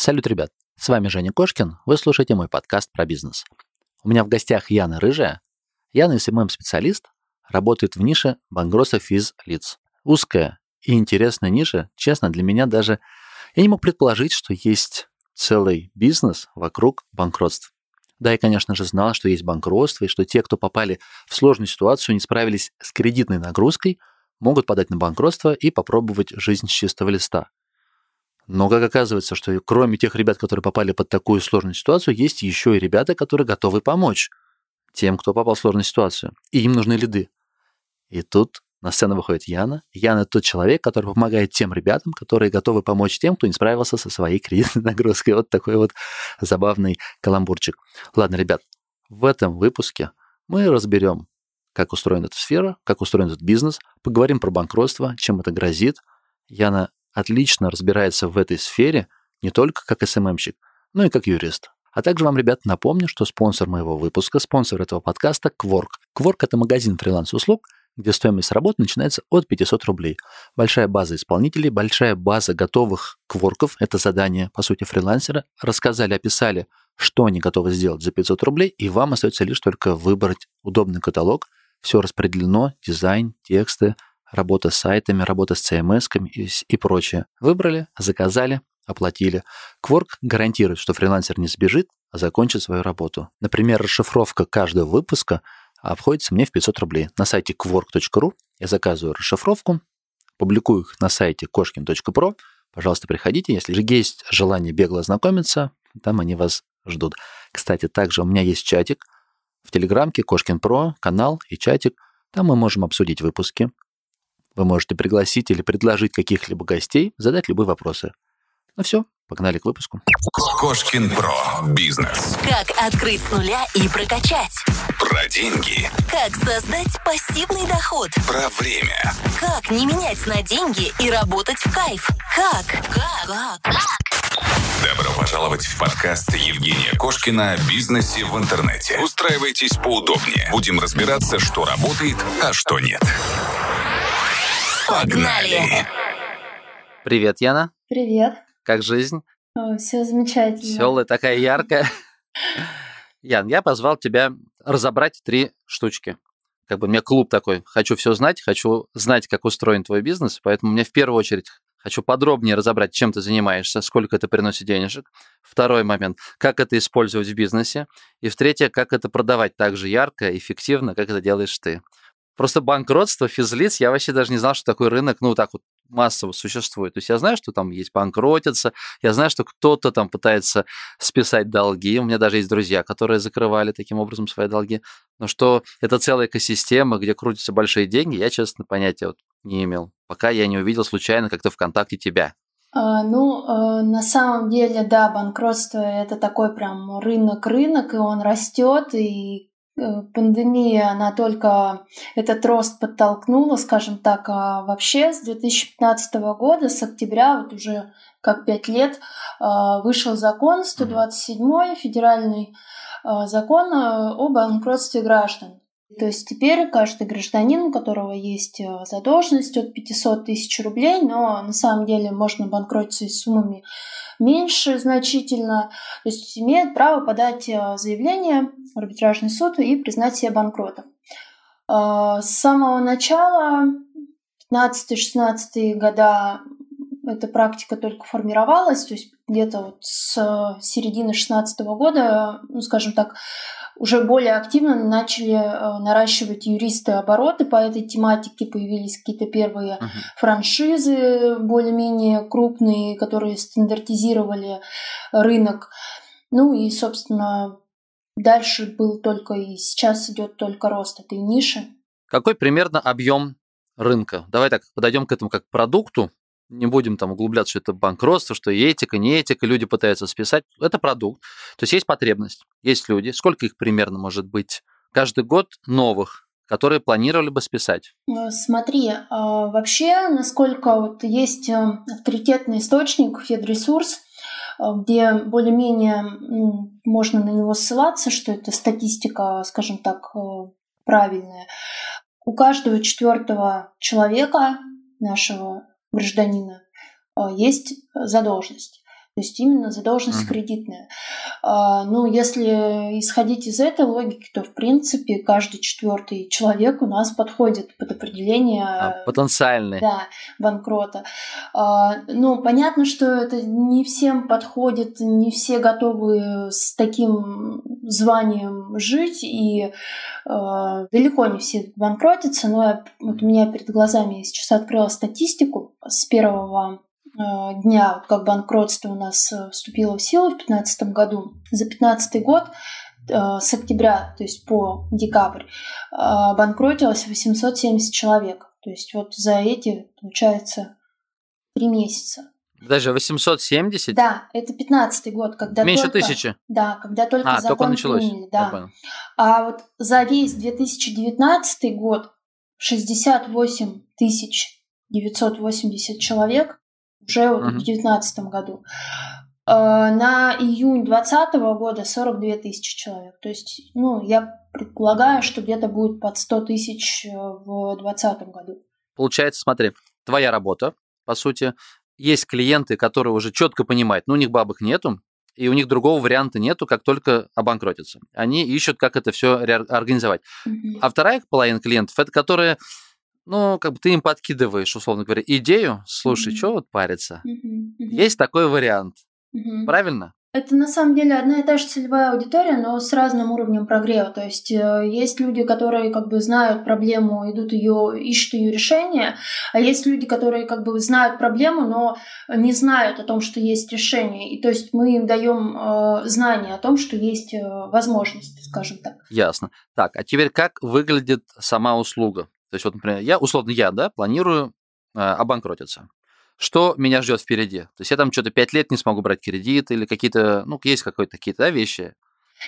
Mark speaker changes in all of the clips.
Speaker 1: Салют, ребят! С вами Женя Кошкин. Вы слушаете мой подкаст про бизнес. У меня в гостях Яна Рыжая. Яна SMM-специалист, работает в нише банкротства физ-лиц. Узкая и интересная ниша, честно, для меня даже... Я не мог предположить, что есть целый бизнес вокруг банкротств. Да, и, конечно же, знал, что есть банкротство, и что те, кто попали в сложную ситуацию, не справились с кредитной нагрузкой, могут подать на банкротство и попробовать жизнь с чистого листа. Но как оказывается, что кроме тех ребят, которые попали под такую сложную ситуацию, есть еще и ребята, которые готовы помочь тем, кто попал в сложную ситуацию. И им нужны лиды. И тут на сцену выходит Яна. Яна – тот человек, который помогает тем ребятам, которые готовы помочь тем, кто не справился со своей кредитной нагрузкой. Вот такой вот забавный каламбурчик. Ладно, ребят, в этом выпуске мы разберем, как устроена эта сфера, как устроен этот бизнес, поговорим про банкротство, чем это грозит. Яна отлично разбирается в этой сфере не только как СММщик, но и как юрист. А также вам, ребят, напомню, что спонсор моего выпуска, спонсор этого подкаста – Quark. Quark – это магазин фриланс-услуг, где стоимость работы начинается от 500 рублей. Большая база исполнителей, большая база готовых кворков, это задание, по сути, фрилансера, рассказали, описали, что они готовы сделать за 500 рублей, и вам остается лишь только выбрать удобный каталог. Все распределено, дизайн, тексты, работа с сайтами, работа с CMS и, и прочее. Выбрали, заказали, оплатили. Quark гарантирует, что фрилансер не сбежит, а закончит свою работу. Например, расшифровка каждого выпуска обходится мне в 500 рублей. На сайте quark.ru я заказываю расшифровку, публикую их на сайте koshkin.pro. Пожалуйста, приходите. Если же есть желание бегло ознакомиться, там они вас ждут. Кстати, также у меня есть чатик в Телеграмке, Кошкин Про, канал и чатик. Там мы можем обсудить выпуски, вы можете пригласить или предложить каких-либо гостей, задать любые вопросы. Ну все, погнали к выпуску.
Speaker 2: Кошкин Про. Бизнес.
Speaker 3: Как открыть с нуля и прокачать.
Speaker 2: Про деньги.
Speaker 3: Как создать пассивный доход.
Speaker 2: Про время.
Speaker 3: Как не менять на деньги и работать в кайф. Как? Как? Как?
Speaker 2: Добро пожаловать в подкаст Евгения Кошкина о бизнесе в интернете. Устраивайтесь поудобнее. Будем разбираться, что работает, а что нет. Погнали!
Speaker 1: Привет, Яна.
Speaker 4: Привет.
Speaker 1: Как жизнь?
Speaker 4: О, все замечательно.
Speaker 1: Веселая, такая яркая. Ян, я позвал тебя разобрать три штучки. Как бы у меня клуб такой. Хочу все знать, хочу знать, как устроен твой бизнес, поэтому мне в первую очередь хочу подробнее разобрать, чем ты занимаешься, сколько это приносит денежек. Второй момент, как это использовать в бизнесе. И в третье, как это продавать так же ярко, эффективно, как это делаешь ты. Просто банкротство физлиц, я вообще даже не знал, что такой рынок, ну, так вот массово существует. То есть я знаю, что там есть банкротиться, я знаю, что кто-то там пытается списать долги. У меня даже есть друзья, которые закрывали таким образом свои долги. Но что это целая экосистема, где крутятся большие деньги, я, честно, понятия вот не имел. Пока я не увидел случайно как-то ВКонтакте тебя.
Speaker 4: А, ну, а, на самом деле, да, банкротство это такой прям рынок-рынок, и он растет, и пандемия, она только этот рост подтолкнула, скажем так, а вообще с 2015 года, с октября, вот уже как пять лет, а, вышел закон 127 федеральный а, закон э, о банкротстве граждан. То есть теперь каждый гражданин, у которого есть э, задолженность от 500 тысяч рублей, но на самом деле можно банкротиться и суммами меньше значительно, то есть имеет право подать э, заявление в арбитражный суд и признать себя банкротом. Э, с самого начала 15-16 года эта практика только формировалась, то есть где-то вот с середины 16 года, ну, скажем так, уже более активно начали э, наращивать юристы обороты по этой тематике, появились какие-то первые uh-huh. франшизы более-менее крупные, которые стандартизировали рынок. Ну и, собственно, дальше был только и сейчас идет только рост этой ниши.
Speaker 1: Какой примерно объем рынка? Давай так подойдем к этому как к продукту, не будем там углубляться, что это банкротство, что и этика, не этика, люди пытаются списать. Это продукт. То есть есть потребность, есть люди. Сколько их примерно может быть? Каждый год новых, которые планировали бы списать?
Speaker 4: Э, смотри, а, вообще, насколько вот есть э, авторитетный источник, Федресурс, э, где более-менее можно на него ссылаться, что это статистика, скажем так, правильная. У каждого четвертого человека нашего гражданина э, есть задолженность. То есть именно задолженность uh-huh. кредитная. А, ну, если исходить из этой логики, то, в принципе, каждый четвертый человек у нас подходит под определение... А,
Speaker 1: потенциальный.
Speaker 4: Да, банкрота. А, ну, понятно, что это не всем подходит, не все готовы с таким званием жить, и а, далеко не все банкротятся, но вот у меня перед глазами я сейчас открыла статистику с первого Э, дня, как банкротство у нас э, вступило в силу в 2015 году. За 2015 год э, с октября, то есть по декабрь, банкротилось 870 человек. То есть вот за эти, получается, три месяца.
Speaker 1: Даже 870?
Speaker 4: Да, это 15 год, когда
Speaker 1: Меньше
Speaker 4: только,
Speaker 1: тысячи?
Speaker 4: Да, когда только
Speaker 1: а,
Speaker 4: закон
Speaker 1: только началось.
Speaker 4: приняли. Да. А вот за весь 2019 год 68 тысяч 980 человек уже вот uh-huh. в 2019 году. А, на июнь 2020 года 42 тысячи человек. То есть, ну, я предполагаю, что где-то будет под 100 тысяч э, в 2020 году.
Speaker 1: Получается, смотри, твоя работа, по сути, есть клиенты, которые уже четко понимают, ну, у них бабок нету, и у них другого варианта нету, как только обанкротиться. Они ищут, как это все организовать. Mm-hmm. А вторая половина клиентов, это которые ну, как бы ты им подкидываешь, условно говоря, идею, слушай, mm-hmm. что вот париться? Mm-hmm. Mm-hmm. Есть такой вариант. Mm-hmm. Правильно?
Speaker 4: Это на самом деле одна и та же целевая аудитория, но с разным уровнем прогрева. То есть э, есть люди, которые как бы знают проблему, идут ее, ищут ее решение, а есть люди, которые как бы знают проблему, но не знают о том, что есть решение. И то есть мы им даем э, знание о том, что есть э, возможность, скажем так.
Speaker 1: Ясно. Так, а теперь как выглядит сама услуга? То есть вот, например, я, условно, я, да, планирую э, обанкротиться. Что меня ждет впереди? То есть я там что-то пять лет не смогу брать кредит или какие-то, ну, есть какие-то какие-то да, вещи.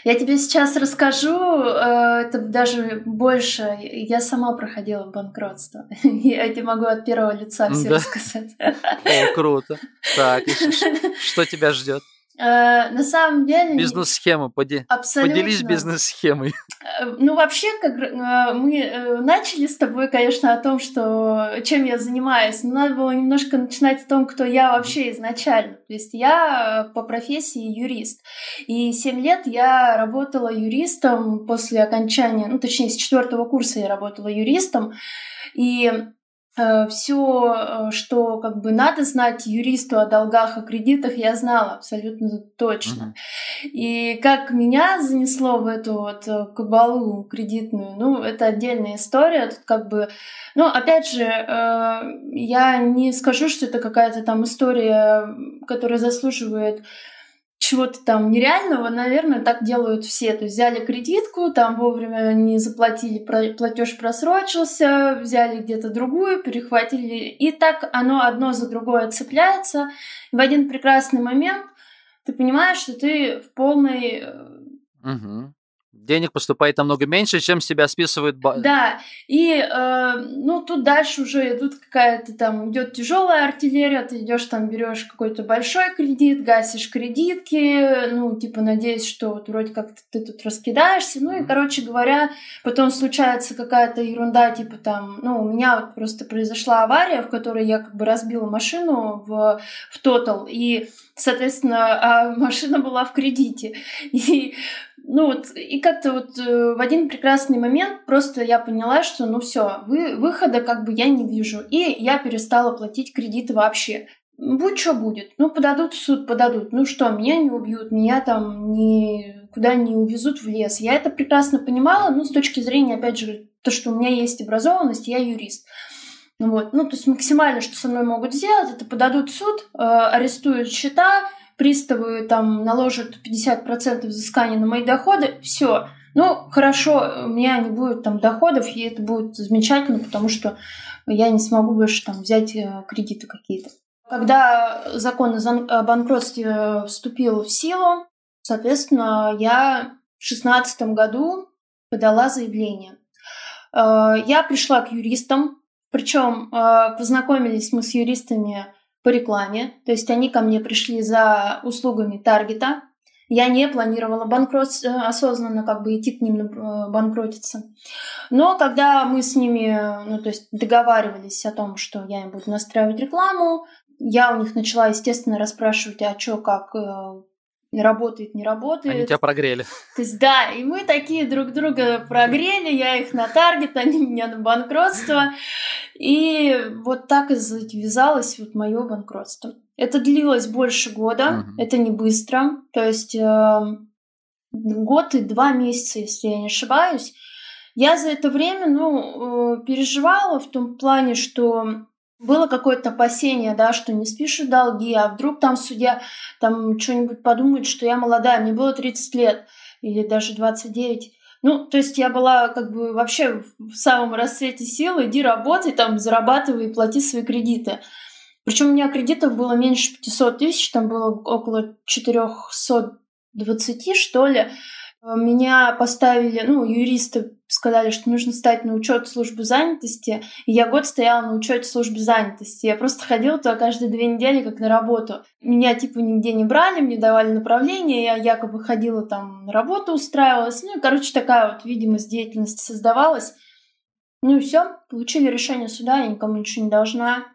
Speaker 4: Я тебе сейчас расскажу, э, это даже больше. Я сама проходила банкротство. Я тебе могу от первого лица все да? рассказать.
Speaker 1: О, круто. Так, что тебя ждет?
Speaker 4: Э, на самом деле...
Speaker 1: Бизнес-схема, поди... Абсолютно. поделись бизнес-схемой.
Speaker 4: Э, ну, вообще, как э, мы начали с тобой, конечно, о том, что чем я занимаюсь, но надо было немножко начинать о том, кто я вообще изначально. То есть я по профессии юрист. И 7 лет я работала юристом после окончания, ну, точнее, с четвертого курса я работала юристом. И Э, все, э, что как бы надо знать юристу о долгах, о кредитах, я знала абсолютно точно. Uh-huh. И как меня занесло в эту вот э, кабалу кредитную, ну, это отдельная история. Тут как бы, ну, опять же, я не скажу, что это какая-то там история, которая заслуживает чего-то там нереального, наверное, так делают все. То есть взяли кредитку, там вовремя не заплатили, платеж просрочился, взяли где-то другую, перехватили. И так оно одно за другое цепляется. в один прекрасный момент ты понимаешь, что ты в полной
Speaker 1: угу денег поступает намного меньше, чем себя списывают.
Speaker 4: Да, и э, ну тут дальше уже идут какая-то там идет тяжелая артиллерия, ты идешь там берешь какой-то большой кредит, гасишь кредитки, ну типа надеясь, что вот вроде как ты тут раскидаешься, ну и короче говоря, потом случается какая-то ерунда типа там, ну у меня вот просто произошла авария, в которой я как бы разбила машину в в тотал и соответственно, а машина была в кредите. И ну вот, и как-то вот э, в один прекрасный момент просто я поняла, что ну все, вы, выхода как бы я не вижу. И я перестала платить кредиты вообще. Будь что будет. Ну, подадут в суд, подадут. Ну что, меня не убьют, меня там никуда не увезут в лес. Я это прекрасно понимала, ну, с точки зрения, опять же, то, что у меня есть образованность, я юрист. Вот. Ну, то есть максимально, что со мной могут сделать, это подадут в суд, э, арестуют счета, приставы там наложат 50% взыскания на мои доходы, все. Ну, хорошо, у меня не будет там доходов, и это будет замечательно, потому что я не смогу больше там взять э, кредиты какие-то. Когда закон о банкротстве вступил в силу, соответственно, я в шестнадцатом году подала заявление. Э, я пришла к юристам, причем э, познакомились мы с юристами по рекламе, то есть они ко мне пришли за услугами таргета. Я не планировала банкрот э, осознанно как бы идти к ним э, банкротиться. Но когда мы с ними ну, то есть договаривались о том, что я им буду настраивать рекламу, я у них начала, естественно, расспрашивать, а что, как э, работает, не работает.
Speaker 1: Они тебя прогрели.
Speaker 4: То есть, да, и мы такие друг друга прогрели, я их на таргет, они меня на банкротство. И вот так и завязалось вот мое банкротство. Это длилось больше года, угу. это не быстро. То есть э, год и два месяца, если я не ошибаюсь. Я за это время, ну, э, переживала в том плане, что было какое-то опасение, да, что не спишут долги, а вдруг там судья там что-нибудь подумает, что я молодая, мне было 30 лет или даже 29. Ну, то есть я была как бы вообще в самом расцвете сил, иди работай, там, зарабатывай и плати свои кредиты. Причем у меня кредитов было меньше 500 тысяч, там было около 420, что ли. Меня поставили, ну, юристы сказали, что нужно стать на учет службы занятости. И я год стояла на учете службы занятости. Я просто ходила туда каждые две недели как на работу. Меня типа нигде не брали, мне давали направление, я якобы ходила там на работу, устраивалась. Ну короче, такая вот видимость деятельности создавалась. Ну и все, получили решение суда, я никому ничего не должна.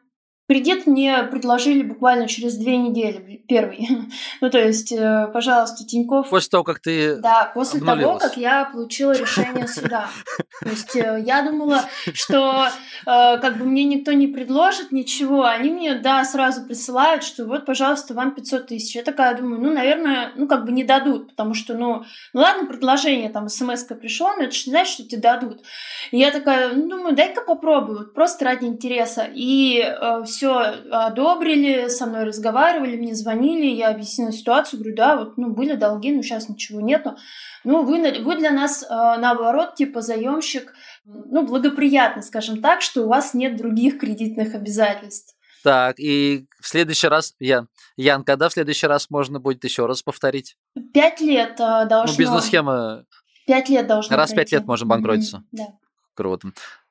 Speaker 4: Кредит мне предложили буквально через две недели, первый. ну, то есть, э, пожалуйста, Тиньков...
Speaker 1: После того, как ты
Speaker 4: Да, после того, как я получила решение суда. То есть, э, я думала, что э, как бы мне никто не предложит ничего. Они мне, да, сразу присылают, что вот, пожалуйста, вам 500 тысяч. Я такая думаю, ну, наверное, ну, как бы не дадут, потому что, ну, ну ладно, предложение, там, смс-ка пришло, но это же не значит, что тебе дадут. И я такая, ну, думаю, дай-ка попробую, просто ради интереса. И все одобрили, со мной разговаривали, мне звонили, я объяснила ситуацию, говорю, да, вот, ну, были долги, но сейчас ничего нету. Ну, вы, вы для нас, э, наоборот, типа, заемщик, ну, благоприятно, скажем так, что у вас нет других кредитных обязательств.
Speaker 1: Так, и в следующий раз, Ян, Ян, когда в следующий раз можно будет еще раз повторить?
Speaker 4: Пять лет э, должно...
Speaker 1: Ну, бизнес-схема...
Speaker 4: Пять лет должно
Speaker 1: Раз пять лет можем банкротиться.
Speaker 4: Mm-hmm, да.
Speaker 1: Круто.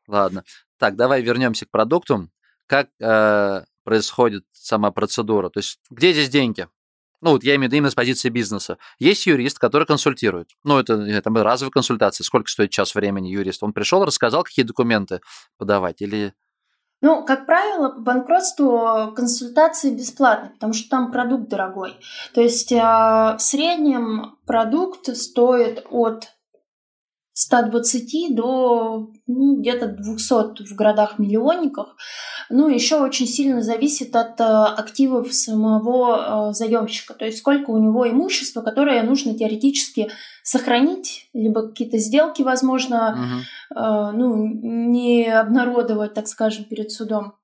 Speaker 1: Ладно. Так, давай вернемся к продукту как э, происходит сама процедура. То есть где здесь деньги? Ну, вот я имею в виду именно с позиции бизнеса. Есть юрист, который консультирует. Ну, это, это разовая консультация. Сколько стоит час времени юрист? Он пришел, рассказал, какие документы подавать или...
Speaker 4: Ну, как правило, по банкротству консультации бесплатные, потому что там продукт дорогой. То есть э, в среднем продукт стоит от 120 до ну, где-то 200 в городах-миллионниках. Ну, еще очень сильно зависит от э, активов самого э, заемщика, то есть сколько у него имущества, которое нужно теоретически сохранить, либо какие-то сделки, возможно, угу. э, ну, не обнародовать, так скажем, перед судом.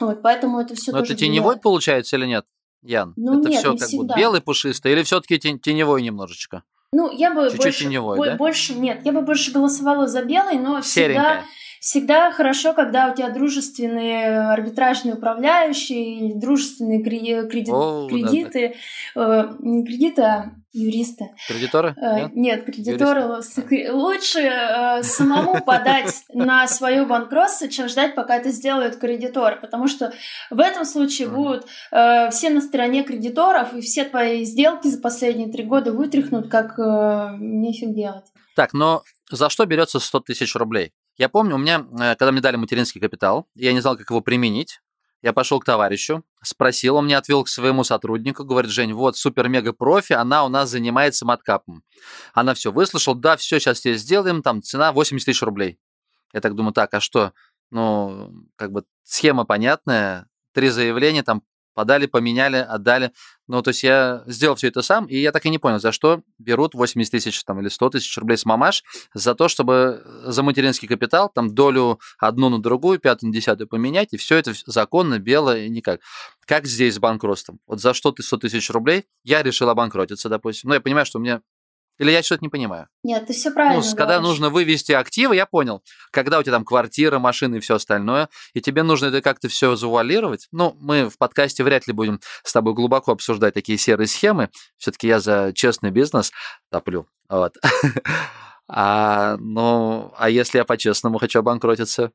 Speaker 4: Вот, поэтому это все.
Speaker 1: Но это теневой влияет. получается или нет, Ян?
Speaker 4: Ну,
Speaker 1: это
Speaker 4: нет,
Speaker 1: все
Speaker 4: не
Speaker 1: как
Speaker 4: всегда.
Speaker 1: бы белый пушистый или все-таки теневой немножечко?
Speaker 4: Ну, я бы
Speaker 1: Чуть-чуть
Speaker 4: больше,
Speaker 1: теневой,
Speaker 4: бо-
Speaker 1: да?
Speaker 4: больше нет, я бы больше голосовала за белый, но
Speaker 1: Серенькая.
Speaker 4: всегда всегда хорошо, когда у тебя дружественные арбитражные управляющие или дружественные кре- креди-
Speaker 1: О, да,
Speaker 4: кредиты, э, не кредиты, а юристы.
Speaker 1: Кредиторы?
Speaker 4: Э,
Speaker 1: Нет?
Speaker 4: Кредиторы с- лучше э, самому подать на свое банкротство, чем ждать, пока это сделают кредиторы, потому что в этом случае будут э, все на стороне кредиторов, и все твои сделки за последние три года вытряхнут, как э, нефиг делать.
Speaker 1: Так, но за что берется 100 тысяч рублей? Я помню, у меня, э, когда мне дали материнский капитал, я не знал, как его применить. Я пошел к товарищу, спросил, он меня отвел к своему сотруднику, говорит, Жень, вот супер-мега-профи, она у нас занимается маткапом. Она все выслушала, да, все, сейчас тебе сделаем, там цена 80 тысяч рублей. Я так думаю, так, а что? Ну, как бы схема понятная, три заявления, там подали, поменяли, отдали. Ну, то есть я сделал все это сам, и я так и не понял, за что берут 80 тысяч там, или 100 тысяч рублей с мамаш, за то, чтобы за материнский капитал там долю одну на другую, пятую на десятую поменять, и все это законно, белое, и никак. Как здесь с банкротством? Вот за что ты 100 тысяч рублей? Я решил обанкротиться, допустим. Ну, я понимаю, что у меня или я что-то не понимаю?
Speaker 4: Нет, ты все правильно
Speaker 1: Ну, с- когда
Speaker 4: говоришь.
Speaker 1: нужно вывести активы, я понял. Когда у тебя там квартира, машины и все остальное, и тебе нужно это как-то все завуалировать. Ну, мы в подкасте вряд ли будем с тобой глубоко обсуждать такие серые схемы. Все-таки я за честный бизнес топлю. Вот. А, ну, а если я по-честному хочу обанкротиться?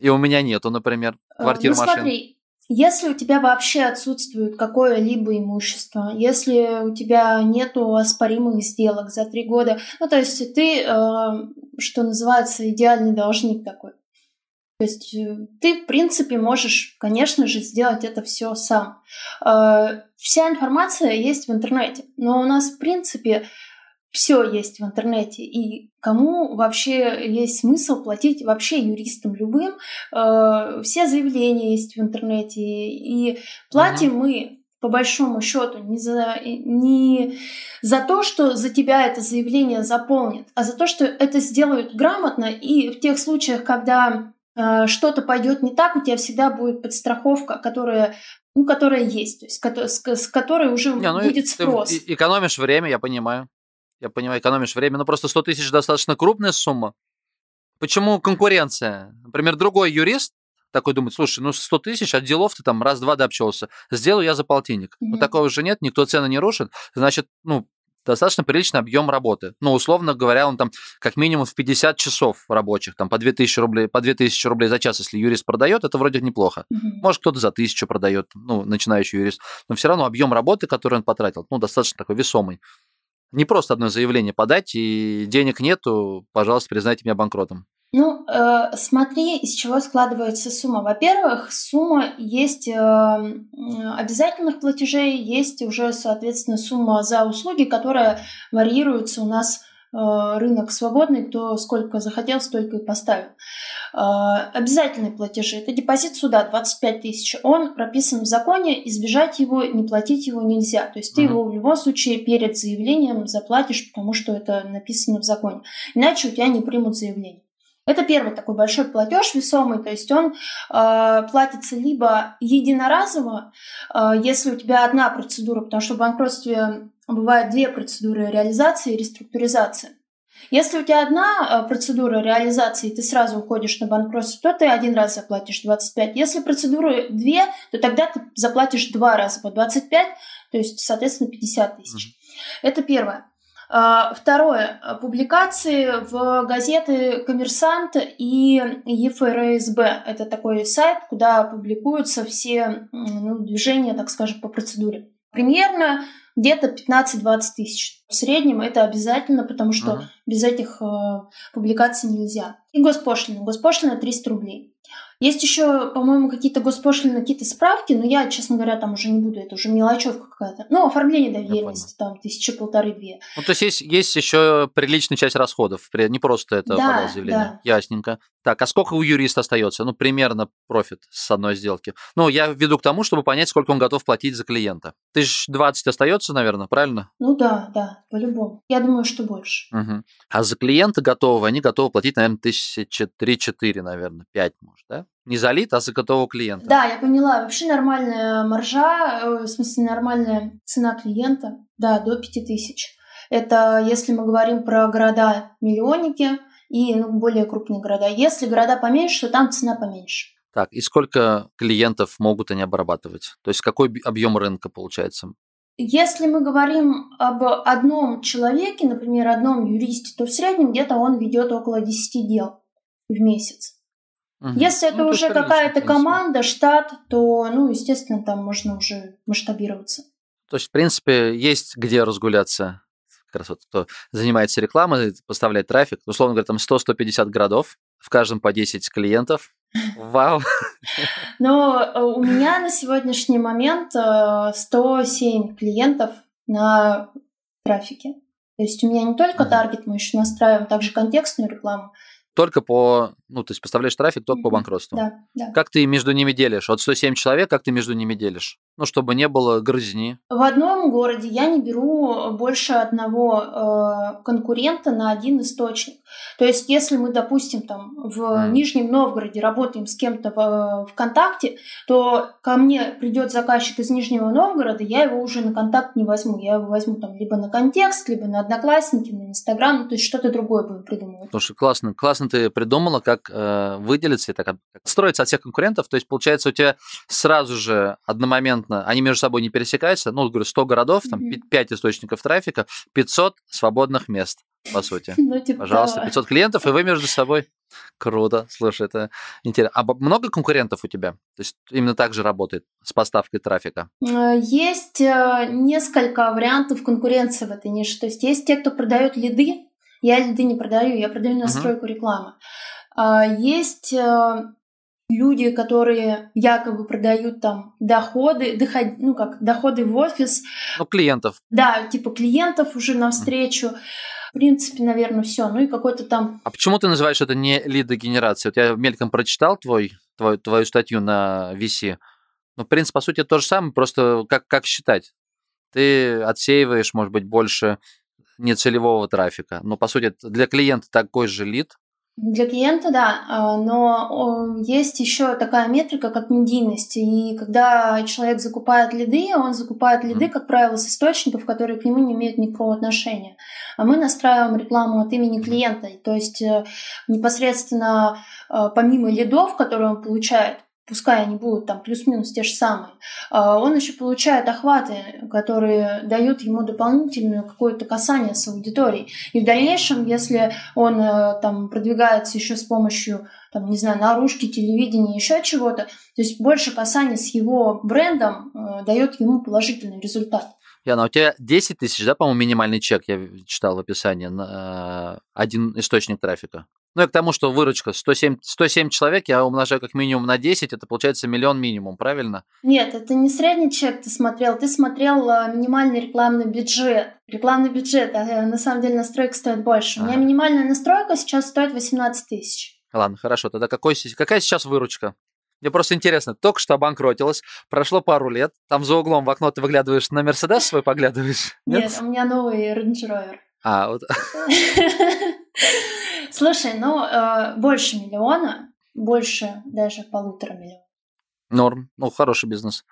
Speaker 1: И у меня нету, например,
Speaker 4: Э,
Speaker 1: квартир,
Speaker 4: ну,
Speaker 1: машин.
Speaker 4: смотри, если у тебя вообще отсутствует какое-либо имущество, если у тебя нету оспоримых сделок за три года, ну, то есть ты, э, что называется, идеальный должник такой. То есть э, ты, в принципе, можешь, конечно же, сделать это все сам. Э, вся информация есть в интернете, но у нас, в принципе, все есть в интернете. И кому вообще есть смысл платить вообще юристам любым? Э, все заявления есть в интернете. И платим mm-hmm. мы по большому счету не за, не за то, что за тебя это заявление заполнит, а за то, что это сделают грамотно. И в тех случаях, когда э, что-то пойдет не так, у тебя всегда будет подстраховка, которая ну, которая есть, то есть с, с которой уже не, ну, будет спрос.
Speaker 1: Ты экономишь время, я понимаю. Я понимаю, экономишь время, но просто 100 тысяч достаточно крупная сумма. Почему конкуренция? Например, другой юрист такой думает, слушай, ну 100 тысяч от делов ты там раз-два дообщался, сделаю я за полтинник. Mm-hmm. Ну такого же нет, никто цены не рушит, значит, ну, достаточно приличный объем работы. Ну, условно говоря, он там как минимум в 50 часов рабочих, там по 2000 рублей, по 2000 рублей за час, если юрист продает, это вроде неплохо. Mm-hmm. Может, кто-то за тысячу продает, ну, начинающий юрист, но все равно объем работы, который он потратил, ну, достаточно такой весомый. Не просто одно заявление подать, и денег нету, пожалуйста, признайте меня банкротом.
Speaker 4: Ну, э, смотри, из чего складывается сумма. Во-первых, сумма есть э, обязательных платежей, есть уже, соответственно, сумма за услуги, которая варьируется у нас рынок свободный, кто сколько захотел, столько и поставил. Э, обязательные платежи. Это депозит суда 25 тысяч. Он прописан в законе, избежать его, не платить его нельзя. То есть ты uh-huh. его в любом случае перед заявлением заплатишь, потому что это написано в законе. Иначе у тебя не примут заявление. Это первый такой большой платеж весомый, то есть он э, платится либо единоразово, э, если у тебя одна процедура, потому что в банкротстве бывают две процедуры реализации и реструктуризации. Если у тебя одна э, процедура реализации, и ты сразу уходишь на банкротство, то ты один раз заплатишь 25. Если процедуры две, то тогда ты заплатишь два раза по 25, то есть, соответственно, 50 тысяч. Mm-hmm. Это первое. А, второе. Публикации в газеты «Коммерсант» и ЕФРСБ. Это такой сайт, куда публикуются все ну, движения, так скажем, по процедуре. Примерно где-то 15-20 тысяч. В среднем это обязательно, потому что uh-huh. без этих э, публикаций нельзя. И госпошлина. Госпошлина 300 рублей. Есть еще, по-моему, какие-то госпошлины, какие-то справки, но я, честно говоря, там уже не буду, это уже мелочевка какая-то. Ну, оформление доверенности, там тысячи полторы-две.
Speaker 1: Ну, то есть есть, есть еще приличная часть расходов, не просто это да, подать заявление. Да. Ясненько. Так, а сколько у юриста остается? Ну, примерно профит с одной сделки. Ну, я веду к тому, чтобы понять, сколько он готов платить за клиента. Тысяч двадцать остается, наверное, правильно?
Speaker 4: Ну да, да, по-любому. Я думаю, что больше.
Speaker 1: Угу. А за клиента готовы, они готовы платить, наверное, тысячи три-четыре, наверное, пять, может, да? Не за лид, а за готового клиента.
Speaker 4: Да, я поняла. Вообще нормальная маржа, э, в смысле нормальная цена клиента, да, до 5000. Это если мы говорим про города-миллионники и ну, более крупные города. Если города поменьше, то там цена поменьше.
Speaker 1: Так, и сколько клиентов могут они обрабатывать? То есть какой объем рынка получается?
Speaker 4: Если мы говорим об одном человеке, например, одном юристе, то в среднем где-то он ведет около 10 дел в месяц. Угу. Если это ну, уже какая-то команда, штат, то, ну, естественно, там можно уже масштабироваться.
Speaker 1: То есть, в принципе, есть где разгуляться. Как раз вот кто занимается рекламой, поставляет трафик. Условно говоря, там 100-150 городов, в каждом по 10 клиентов. Вау!
Speaker 4: Но э, у меня на сегодняшний момент 107 э, клиентов на трафике. То есть у меня не только таргет, мы еще настраиваем также контекстную рекламу
Speaker 1: только по, ну, то есть поставляешь трафик только mm-hmm. по банкротству.
Speaker 4: Да, да.
Speaker 1: Как ты между ними делишь? Вот 107 человек, как ты между ними делишь? Ну, чтобы не было грызни.
Speaker 4: В одном городе я не беру больше одного э, конкурента на один источник. То есть, если мы, допустим, там в mm. Нижнем Новгороде работаем с кем-то в ВКонтакте, то ко мне придет заказчик из Нижнего Новгорода, я его уже на контакт не возьму. Я его возьму там либо на контекст, либо на Одноклассники, на Инстаграм, ну, то есть что-то другое будем придумывать.
Speaker 1: Слушай, классно, классно ты придумала, как э, выделиться и так строиться от всех конкурентов. То есть, получается, у тебя сразу же одномоментно, они между собой не пересекаются, ну, говорю, 100 городов, там mm-hmm. 5 источников трафика, 500 свободных мест по сути.
Speaker 4: Ну, типа,
Speaker 1: Пожалуйста, 500 клиентов, и вы между собой. Круто, слушай, это интересно. А много конкурентов у тебя? То есть именно так же работает с поставкой трафика?
Speaker 4: Э, есть э, несколько вариантов конкуренции в этой нише. То есть есть те, кто продает лиды. Я лиды не продаю, я продаю настройку uh-huh. рекламы. А, есть э, люди, которые якобы продают там доходы, доход, ну как, доходы в офис.
Speaker 1: Ну, клиентов.
Speaker 4: Да, типа клиентов уже навстречу. В принципе, наверное, все. Ну и какой-то там...
Speaker 1: А почему ты называешь это не лидогенерацией? Вот я мельком прочитал твой, твой, твою статью на VC. Ну, в принципе, по сути, то же самое, просто как, как считать? Ты отсеиваешь, может быть, больше нецелевого трафика. Но, по сути, для клиента такой же лид,
Speaker 4: для клиента, да, а, но есть еще такая метрика, как медийность. И когда человек закупает лиды, он закупает лиды, как правило, с источников, которые к нему не имеют никакого отношения. А мы настраиваем рекламу от имени клиента. То есть э, непосредственно э, помимо лидов, которые он получает, пускай они будут там плюс-минус те же самые, а, он еще получает охваты, которые дают ему дополнительное какое-то касание с аудиторией. И в дальнейшем, если он э, там продвигается еще с помощью, там, не знаю, наружки, телевидения, еще чего-то, то есть больше касания с его брендом э, дает ему положительный результат.
Speaker 1: Яна, у тебя 10 тысяч, да, по-моему, минимальный чек, я читал в описании, на э, один источник трафика? Ну и к тому, что выручка 107, 107 человек, я умножаю как минимум на 10, это получается миллион минимум, правильно?
Speaker 4: Нет, это не средний чек ты смотрел, ты смотрел а, минимальный рекламный бюджет. Рекламный бюджет, а на самом деле настройка стоит больше. Ага. У меня минимальная настройка сейчас стоит 18 тысяч.
Speaker 1: Ладно, хорошо, тогда какой, какая сейчас выручка? Мне просто интересно, только что обанкротилась, прошло пару лет, там за углом в окно ты выглядываешь на Мерседес свой поглядываешь?
Speaker 4: Нет, Нет у меня новый Range Rover.
Speaker 1: А, вот.
Speaker 4: Слушай, ну, э, больше миллиона, больше даже полутора миллионов.
Speaker 1: Норм. Ну, хороший бизнес.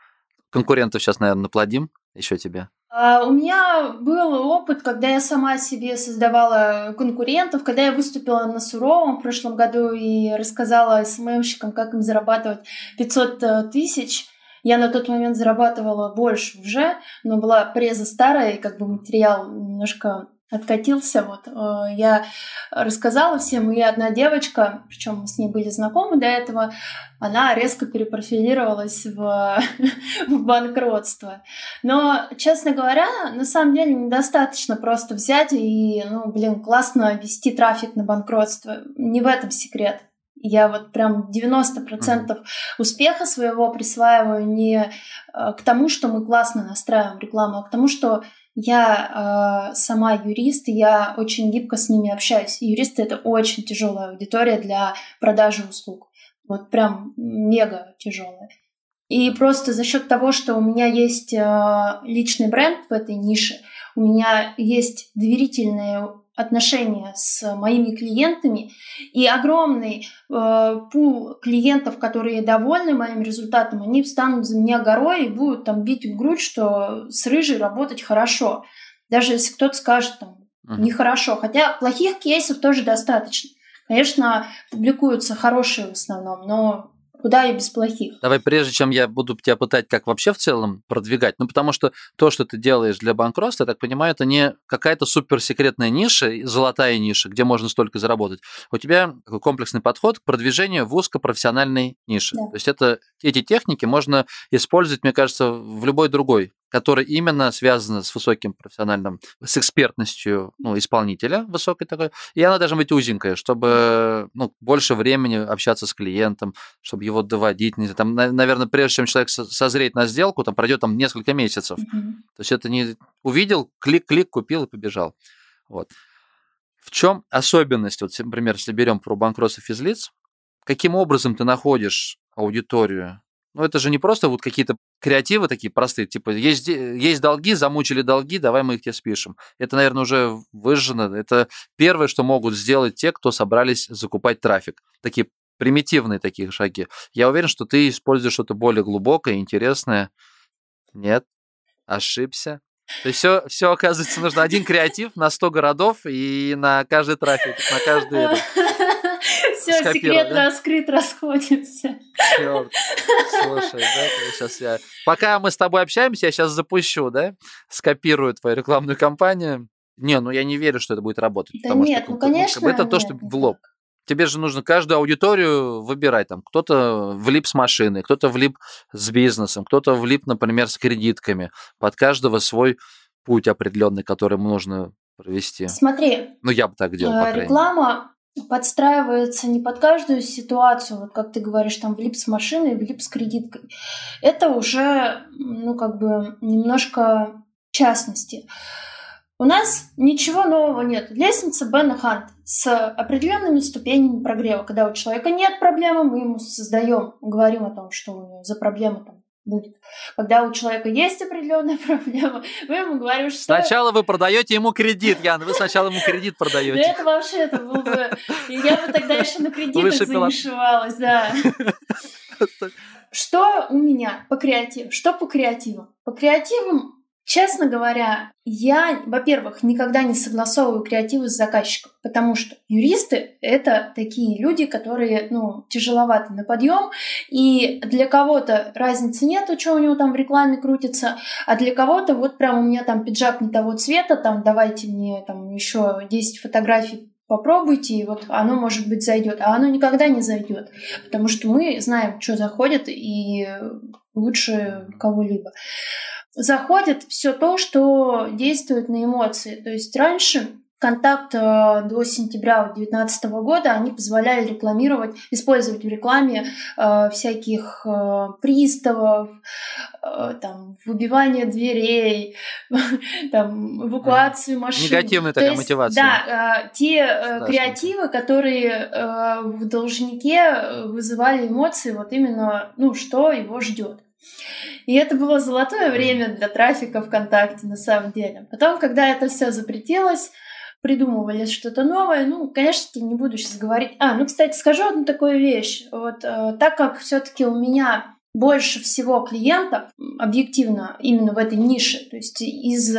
Speaker 1: Конкурентов сейчас, наверное, наплодим еще тебе.
Speaker 4: Uh, у меня был опыт, когда я сама себе создавала конкурентов, когда я выступила на Суровом в прошлом году и рассказала СММщикам, как им зарабатывать 500 э, тысяч. Я на тот момент зарабатывала больше уже, но была преза старая, и как бы материал немножко откатился. Вот э, я рассказала всем, и одна девочка, причем мы с ней были знакомы до этого, она резко перепрофилировалась в, в банкротство. Но, честно говоря, на самом деле недостаточно просто взять и, ну, блин, классно вести трафик на банкротство. Не в этом секрет. Я вот прям 90% успеха своего присваиваю не э, к тому, что мы классно настраиваем рекламу, а к тому, что я э, сама юрист, и я очень гибко с ними общаюсь. Юристы — это очень тяжелая аудитория для продажи услуг. Вот прям мега тяжелая. И просто за счет того, что у меня есть э, личный бренд в этой нише, у меня есть доверительные отношения с моими клиентами и огромный э, пул клиентов, которые довольны моим результатом, они встанут за меня горой и будут там бить в грудь, что с рыжей работать хорошо. Даже если кто-то скажет там uh-huh. нехорошо. Хотя плохих кейсов тоже достаточно. Конечно, публикуются хорошие в основном, но куда и без плохих.
Speaker 1: Давай, прежде чем я буду тебя пытать, как вообще в целом продвигать, ну, потому что то, что ты делаешь для банкротства, я так понимаю, это не какая-то суперсекретная ниша, золотая ниша, где можно столько заработать. У тебя такой комплексный подход к продвижению в узкопрофессиональной нише. Да. То есть это, эти техники можно использовать, мне кажется, в любой другой который именно связана с высоким профессиональным, с экспертностью ну, исполнителя высокой такой, и она должна быть узенькая, чтобы ну, больше времени общаться с клиентом, чтобы его доводить. Не знаю, там, наверное, прежде чем человек созреет на сделку, там пройдет там несколько месяцев. Mm-hmm. То есть это не увидел, клик-клик, купил и побежал. Вот. В чем особенность, вот, например, если берем про банкротство физлиц, каким образом ты находишь аудиторию ну, это же не просто вот какие-то креативы такие простые, типа, есть, есть долги, замучили долги, давай мы их тебе спишем. Это, наверное, уже выжжено. Это первое, что могут сделать те, кто собрались закупать трафик. Такие примитивные такие шаги. Я уверен, что ты используешь что-то более глубокое, интересное. Нет, ошибся. То есть все, все оказывается, нужно один креатив на 100 городов и на каждый трафик, на каждый
Speaker 4: все, секрет да? раскрыт, расходимся.
Speaker 1: Черт. Слушай, да, сейчас я... Пока мы с тобой общаемся, я сейчас запущу, да, скопирую твою рекламную кампанию. Не, ну я не верю, что это будет работать.
Speaker 4: Да нет, что, ну, конечно,
Speaker 1: Это то, что в лоб. Тебе же нужно каждую аудиторию выбирать. Там кто-то влип с машиной, кто-то влип с бизнесом, кто-то влип, например, с кредитками. Под каждого свой путь определенный, который ему нужно провести.
Speaker 4: Смотри.
Speaker 1: Ну, я бы так делал,
Speaker 4: э, Реклама подстраивается не под каждую ситуацию, вот как ты говоришь, там влип с машиной, влип с кредиткой. Это уже, ну, как бы немножко частности. У нас ничего нового нет. Лестница Бена Хант с определенными ступенями прогрева. Когда у человека нет проблемы, мы ему создаем, говорим о том, что у него за проблема там будет. Когда у человека есть определенная проблема, мы ему говорим, что...
Speaker 1: Сначала вы продаете ему кредит, Ян, вы сначала ему кредит продаете.
Speaker 4: Да это вообще, это был бы... Я бы тогда еще на кредитах замешивалась, да. Что у меня по креативу? Что по креативу? По креативам Честно говоря, я, во-первых, никогда не согласовываю креативы с заказчиком, потому что юристы — это такие люди, которые, ну, тяжеловаты на подъем, и для кого-то разницы нет, что у него там в рекламе крутится, а для кого-то вот прям у меня там пиджак не того цвета, там давайте мне там еще 10 фотографий попробуйте, и вот оно, может быть, зайдет, а оно никогда не зайдет, потому что мы знаем, что заходит, и лучше кого-либо заходит все то, что действует на эмоции. То есть раньше контакт э, до сентября 2019 года они позволяли рекламировать, использовать в рекламе э, всяких э, приставов, э, там, выбивание дверей, там, эвакуацию машин.
Speaker 1: Негативная такая
Speaker 4: есть,
Speaker 1: мотивация.
Speaker 4: Да, э, те э, креативы, которые э, в должнике вызывали эмоции, вот именно, ну, что его ждет. И это было золотое время для трафика ВКонтакте на самом деле. Потом, когда это все запретилось, придумывали что-то новое. Ну, конечно, я не буду сейчас говорить. А, ну, кстати, скажу одну такую вещь. Вот э, так как все-таки у меня больше всего клиентов, объективно, именно в этой нише, то есть из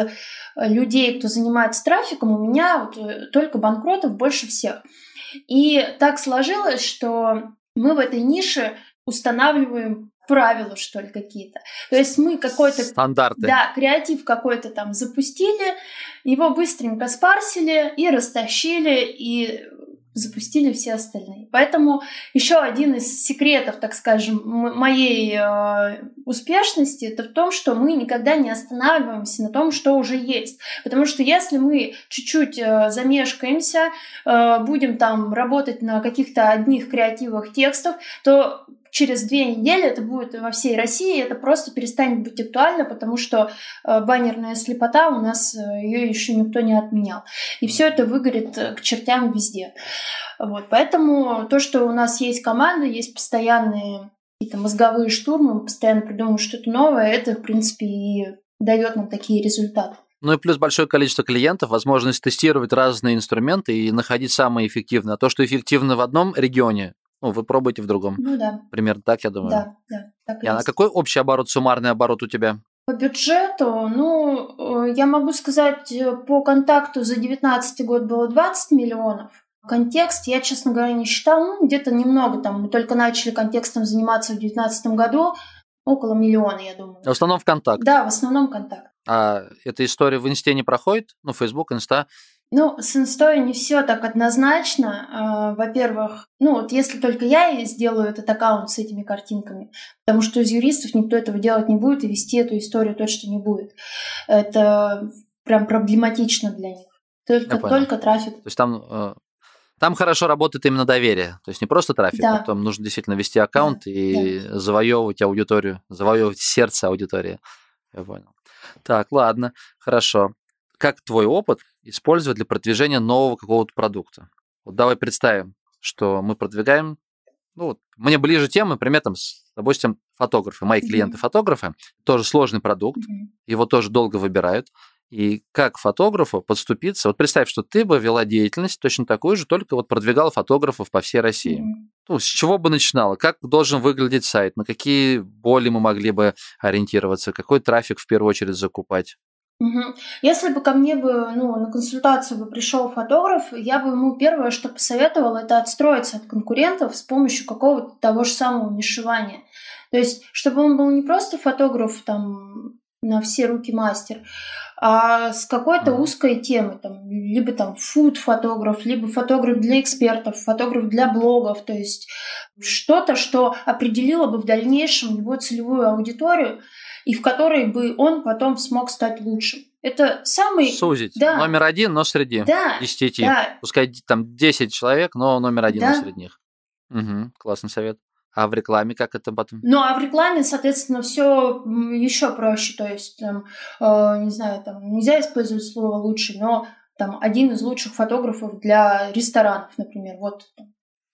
Speaker 4: людей, кто занимается трафиком, у меня вот э, только банкротов больше всех. И так сложилось, что мы в этой нише устанавливаем правила, что ли, какие-то. То есть мы какой-то...
Speaker 1: Стандарты.
Speaker 4: Да, креатив какой-то там запустили, его быстренько спарсили и растащили, и запустили все остальные. Поэтому еще один из секретов, так скажем, моей э, успешности, это в том, что мы никогда не останавливаемся на том, что уже есть. Потому что если мы чуть-чуть э, замешкаемся, э, будем там работать на каких-то одних креативах текстов, то через две недели это будет во всей России, это просто перестанет быть актуально, потому что э, баннерная слепота у нас, э, ее еще никто не отменял. И все это выгорит э, к чертям везде. Вот, поэтому то, что у нас есть команда, есть постоянные какие-то мозговые штурмы, мы постоянно придумываем что-то новое, это, в принципе, и дает нам такие результаты.
Speaker 1: Ну и плюс большое количество клиентов, возможность тестировать разные инструменты и находить самые эффективные. А то, что эффективно в одном регионе, ну, вы пробуете в другом.
Speaker 4: Ну да.
Speaker 1: Примерно так, я думаю.
Speaker 4: Да, да. Так
Speaker 1: и а какой общий оборот, суммарный оборот у тебя?
Speaker 4: По бюджету, ну, э, я могу сказать, э, по контакту за 2019 год было 20 миллионов. Контекст я, честно говоря, не считал. Ну, где-то немного там. Мы только начали контекстом заниматься в 2019 году. Около миллиона, я думаю.
Speaker 1: В основном ВКонтакт?
Speaker 4: Да, в основном контакт.
Speaker 1: А эта история в Инсте не проходит? Ну, Facebook, Инста?
Speaker 4: Ну, с инстой не все так однозначно. А, во-первых, ну вот если только я сделаю этот аккаунт с этими картинками, потому что из юристов никто этого делать не будет и вести эту историю точно не будет. Это прям проблематично для них. Только, только трафик.
Speaker 1: То есть там э, там хорошо работает именно доверие. То есть не просто трафик, да. а там нужно действительно вести аккаунт да, и да. завоевывать аудиторию, завоевывать сердце аудитории. Я понял. Так, ладно, хорошо. Как твой опыт использовать для продвижения нового какого-то продукта. Вот давай представим, что мы продвигаем, ну вот, мне ближе тема, например, там, допустим, фотографы, мои клиенты фотографы, тоже сложный продукт, его тоже долго выбирают, и как фотографу подступиться? Вот представь, что ты бы вела деятельность точно такую же, только вот продвигала фотографов по всей России. Mm-hmm. Ну, с чего бы начинала? Как должен выглядеть сайт? На какие боли мы могли бы ориентироваться? Какой трафик в первую очередь закупать?
Speaker 4: Угу. Если бы ко мне бы, ну, на консультацию бы пришел фотограф, я бы ему первое, что посоветовала, это отстроиться от конкурентов с помощью какого-то того же самого нишевания. То есть, чтобы он был не просто фотограф там на все руки мастер, а с какой-то узкой темой, там, либо там фуд-фотограф, либо фотограф для экспертов, фотограф для блогов, то есть что-то, что определило бы в дальнейшем его целевую аудиторию, и в которой бы он потом смог стать лучшим. Это самый...
Speaker 1: Сузить.
Speaker 4: Да.
Speaker 1: Номер один, но среди
Speaker 4: Да,
Speaker 1: 10.
Speaker 4: да.
Speaker 1: Пускай там 10 человек, но номер один
Speaker 4: Да.
Speaker 1: среди них. Угу, классный совет. А в рекламе как это потом?
Speaker 4: Ну, а в рекламе, соответственно, все еще проще. То есть, там, э, не знаю, там нельзя использовать слово лучший, но там один из лучших фотографов для ресторанов, например, вот там,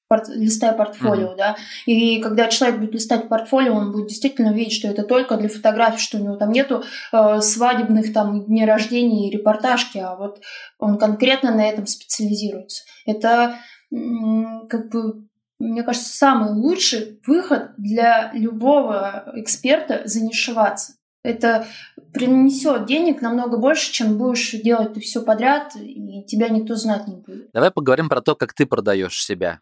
Speaker 4: порт- листая портфолио, да. И когда человек будет листать портфолио, он будет действительно видеть, что это только для фотографий, что у него там нету э, свадебных там дней рождения и репортажки, а вот он конкретно на этом специализируется. Это как бы мне кажется, самый лучший выход для любого эксперта занишеваться. Это принесет денег намного больше, чем будешь делать ты все подряд, и тебя никто знать не будет.
Speaker 1: Давай поговорим про то, как ты продаешь себя.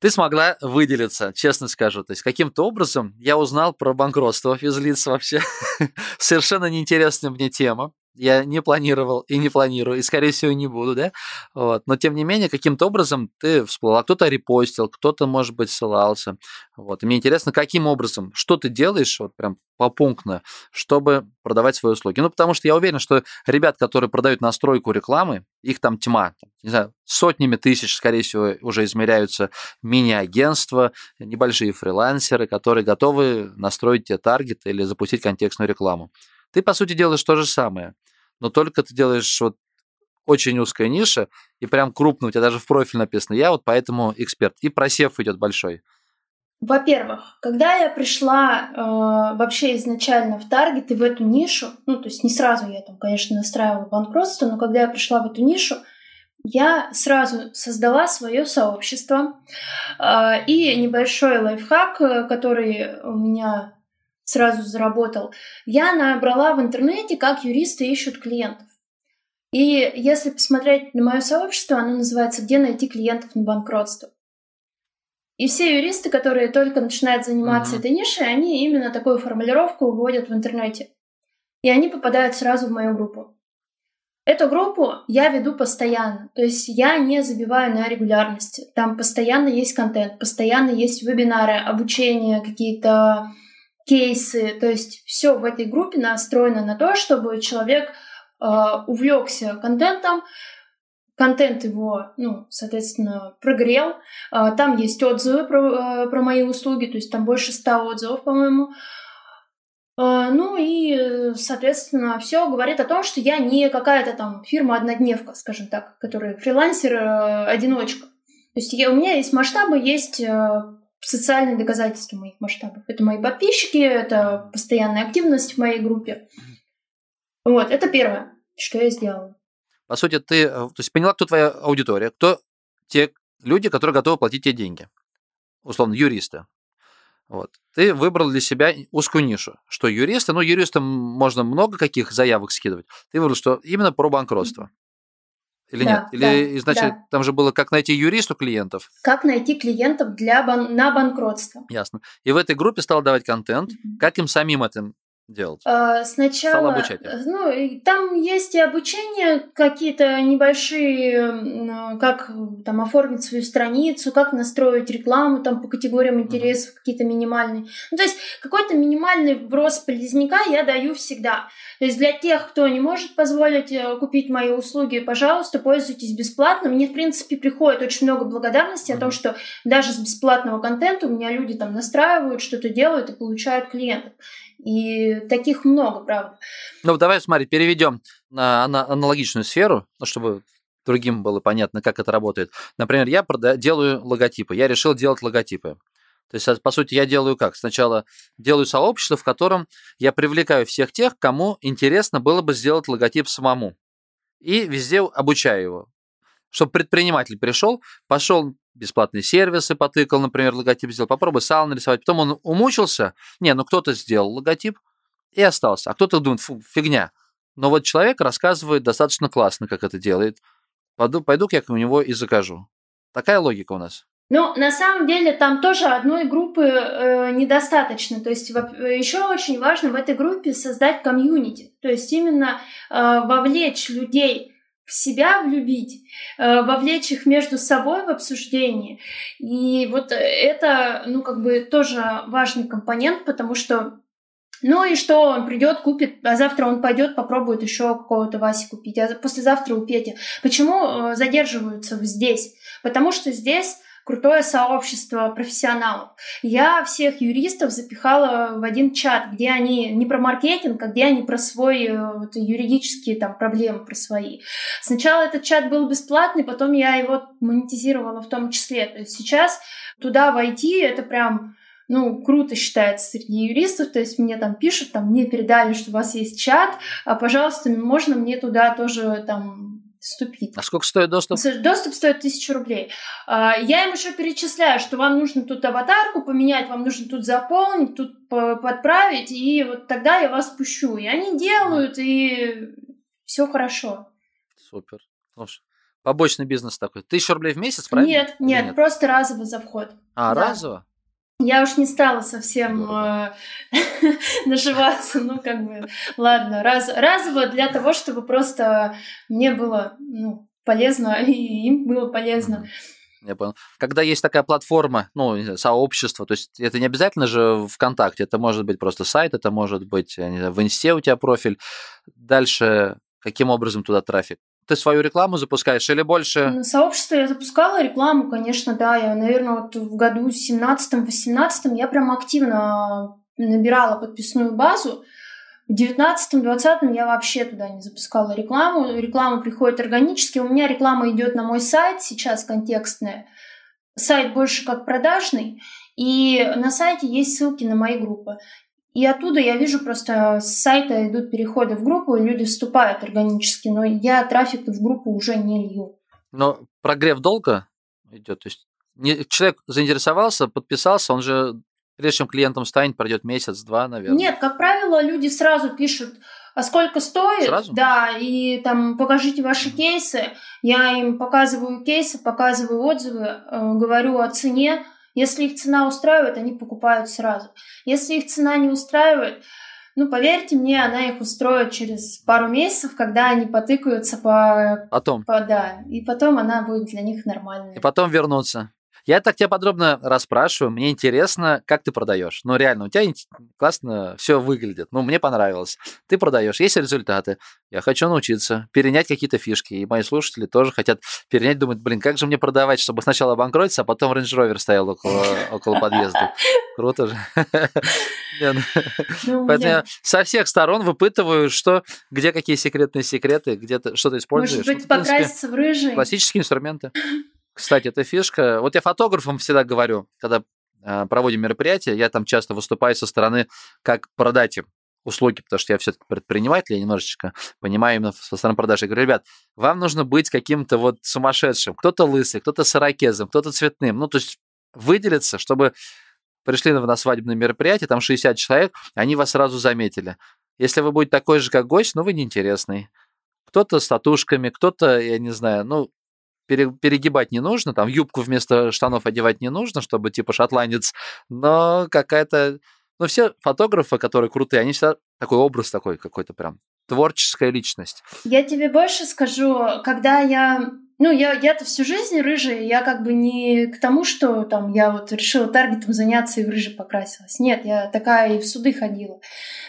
Speaker 1: Ты смогла выделиться, честно скажу. То есть каким-то образом я узнал про банкротство физлиц вообще. Совершенно неинтересная мне тема. Я не планировал и не планирую, и, скорее всего, не буду, да? Вот. Но, тем не менее, каким-то образом ты всплыла. Кто-то репостил, кто-то, может быть, ссылался. Вот. И мне интересно, каким образом, что ты делаешь, вот прям попунктно, чтобы продавать свои услуги. Ну, потому что я уверен, что ребят, которые продают настройку рекламы, их там тьма. Не знаю, сотнями тысяч, скорее всего, уже измеряются мини-агентства, небольшие фрилансеры, которые готовы настроить тебе таргет или запустить контекстную рекламу. Ты, по сути, делаешь то же самое, но только ты делаешь вот очень узкая ниша, и прям крупно, у тебя даже в профиль написано, я вот поэтому эксперт. И просев идет большой.
Speaker 4: Во-первых, когда я пришла э, вообще изначально в таргет и в эту нишу, ну, то есть не сразу я там, конечно, настраивала банкротство, но когда я пришла в эту нишу, я сразу создала свое сообщество э, и небольшой лайфхак, э, который у меня сразу заработал, я набрала в интернете, как юристы ищут клиентов. И если посмотреть на мое сообщество, оно называется «Где найти клиентов на банкротство?». И все юристы, которые только начинают заниматься
Speaker 1: Мгм.
Speaker 4: этой нишей, они именно такую формулировку вводят в интернете. И они попадают сразу в мою группу. Эту группу я веду постоянно, то есть я не забиваю на регулярности. Там постоянно есть контент, постоянно есть вебинары, обучение, какие-то кейсы. То есть все в этой группе настроено на то, чтобы человек э, увлекся контентом, контент его, ну, соответственно, прогрел. А, Там есть отзывы про, э, про мои услуги, то есть там больше ста отзывов, по-моему. А, Ну и, э, соответственно, все говорит о том, что я не какая-то там фирма-однодневка, скажем так, которая фрилансер-одиночка. То есть я, у меня есть масштабы, есть э, социальные доказательства моих масштабов. Это мои подписчики, это постоянная активность в моей группе. Вот, это первое, что я сделала.
Speaker 1: По сути, ты э, то есть поняла, кто твоя аудитория, кто те люди, которые готовы платить тебе деньги. Условно, юристы. Вот. Ты выбрал для себя узкую нишу, что юристы, ну, юристам можно много каких заявок скидывать. Ты выбрал, что именно про банкротство. Или
Speaker 4: Да,
Speaker 1: нет?
Speaker 4: да,
Speaker 1: Или изначально
Speaker 4: да.
Speaker 1: там же было, как найти юристу клиентов.
Speaker 4: Как найти клиентов для бан- на банкротство?
Speaker 1: Ясно. И в этой группе стал давать контент.
Speaker 4: Мгм.
Speaker 1: Как им самим это делать?
Speaker 4: А, Сначала,
Speaker 1: обучать
Speaker 4: ну, там есть и обучение, какие-то небольшие, м, как там оформить свою страницу, как настроить рекламу там по категориям интересов, какие-то минимальные. Ну, то есть какой-то минимальный вброс полезняка я даю всегда. То есть для тех, кто не может позволить э, купить мои услуги, пожалуйста, пользуйтесь бесплатно. Мне, в принципе, приходит очень много благодарности о том, что даже с бесплатного контента у меня люди там настраивают, что-то делают и получают клиентов. И таких много, правда.
Speaker 1: Ну, давай, смотри, переведем на ана- аналогичную сферу, ну, чтобы другим было понятно, как это работает. Например, я прода- делаю логотипы. Я решил делать логотипы. То есть, а, по сути, я делаю как? Сначала делаю сообщество, в котором я привлекаю всех тех, кому интересно было бы сделать логотип самому. И везде обучаю его. Чтобы предприниматель пришел, пошел бесплатные сервисы, потыкал, например, логотип сделал, попробуй сам нарисовать. Потом он умучился. Не, ну кто-то сделал логотип и остался. А кто-то думает, фу, фигня. Но вот человек рассказывает достаточно классно, как это делает. Пойду, пойду-ка я у него и закажу. Такая логика у нас.
Speaker 4: Ну, на самом деле, там тоже одной группы э, недостаточно. То есть еще очень важно в этой группе создать комьюнити. То есть именно э, вовлечь людей в себя влюбить, э, вовлечь их между собой в обсуждение. И вот это, ну, как бы тоже важный компонент, потому что Ну и что, он придет, купит, а завтра он пойдет, попробует еще какого-то Васи купить, а послезавтра у Пети. Почему э, задерживаются здесь? Потому что здесь крутое сообщество профессионалов. Я всех юристов запихала в один чат, где они не про маркетинг, а где они про свои э, вот, юридические там проблемы, про свои. Сначала этот чат был бесплатный, потом я его монетизировала в том числе. То есть сейчас туда войти, это прям ну, круто считается среди юристов, то есть мне там пишут, там, мне передали, что у вас есть чат, а, пожалуйста, можно мне туда тоже там вступить.
Speaker 1: А сколько стоит доступ?
Speaker 4: Доступ стоит тысячу рублей. А, я им еще перечисляю, что вам нужно тут аватарку поменять, вам нужно тут заполнить, тут подправить, и вот тогда я вас пущу. И они делают, и все хорошо.
Speaker 1: Супер. Слушай, побочный бизнес такой. Тысяча рублей в месяц, правильно?
Speaker 4: Нет, нет, нет? просто разово за вход.
Speaker 1: А, да. разово?
Speaker 4: Я уж не стала совсем э, наживаться, ну как бы, ладно, раз, разово для того, чтобы просто мне было ну, полезно и им было полезно.
Speaker 1: Я понял. Когда есть такая платформа, ну, сообщество, то есть это не обязательно же ВКонтакте, это может быть просто сайт, это может быть, знаю, в Инсте у тебя профиль. Дальше каким образом туда трафик? Ты свою рекламу запускаешь или больше?
Speaker 4: На сообщество я запускала рекламу, конечно, да. Я, наверное, вот в году 17-18 я прям активно набирала подписную базу. В 19-20 я вообще туда не запускала рекламу. Реклама приходит органически. У меня реклама идет на мой сайт сейчас контекстная. Сайт больше как продажный. И на сайте есть ссылки на мои группы. И оттуда я вижу просто с сайта идут переходы в группу, и люди вступают органически, но я трафик в группу уже не лью.
Speaker 1: Но прогрев долго идет? То есть человек заинтересовался, подписался, он же прежде чем клиентом станет, пройдет месяц-два, наверное.
Speaker 4: Нет, как правило, люди сразу пишут, а сколько стоит?
Speaker 1: Сразу?
Speaker 4: Да, и там покажите ваши mm-hmm. кейсы. Я им показываю кейсы, показываю отзывы, э, говорю о цене, если их цена устраивает, они покупают сразу. Если их цена не устраивает, ну, поверьте мне, она их устроит через пару месяцев, когда они потыкаются по...
Speaker 1: Потом.
Speaker 4: По, да, и потом она будет для них нормальной.
Speaker 1: И потом вернуться. Я так тебя подробно расспрашиваю. Мне интересно, как ты продаешь. Ну, реально, у тебя классно все выглядит. Ну, мне понравилось. Ты продаешь, есть результаты. Я хочу научиться перенять какие-то фишки. И мои слушатели тоже хотят перенять, думают, блин, как же мне продавать, чтобы сначала обанкротиться, а потом Range Rover стоял около, около подъезда. Круто же. Ну. Ну, Поэтому я со всех сторон выпытываю, что, где какие секретные секреты, где ты что-то используешь.
Speaker 4: Может быть, покраситься в рыжий?
Speaker 1: Классические инструменты. Кстати, эта фишка. Вот я фотографам всегда говорю, когда э, проводим мероприятия, я там часто выступаю со стороны, как продать им услуги, потому что я все-таки предприниматель, я немножечко понимаю именно со стороны продажи. Я говорю, ребят, вам нужно быть каким-то вот сумасшедшим. Кто-то лысый, кто-то с ирокезом, кто-то цветным. Ну, то есть выделиться, чтобы пришли на свадебное мероприятие, там 60 человек, они вас сразу заметили. Если вы будете такой же, как гость, ну, вы неинтересный. Кто-то с татушками, кто-то, я не знаю, ну, перегибать не нужно, там юбку вместо штанов одевать не нужно, чтобы типа шотландец, но какая-то... Ну, все фотографы, которые крутые, они всегда такой образ такой какой-то прям творческая личность.
Speaker 4: Я тебе больше скажу, когда я ну, я, я-то всю жизнь рыжая, я как бы не к тому, что там я вот решила таргетом заняться и в рыжий покрасилась. Нет, я такая и в суды ходила.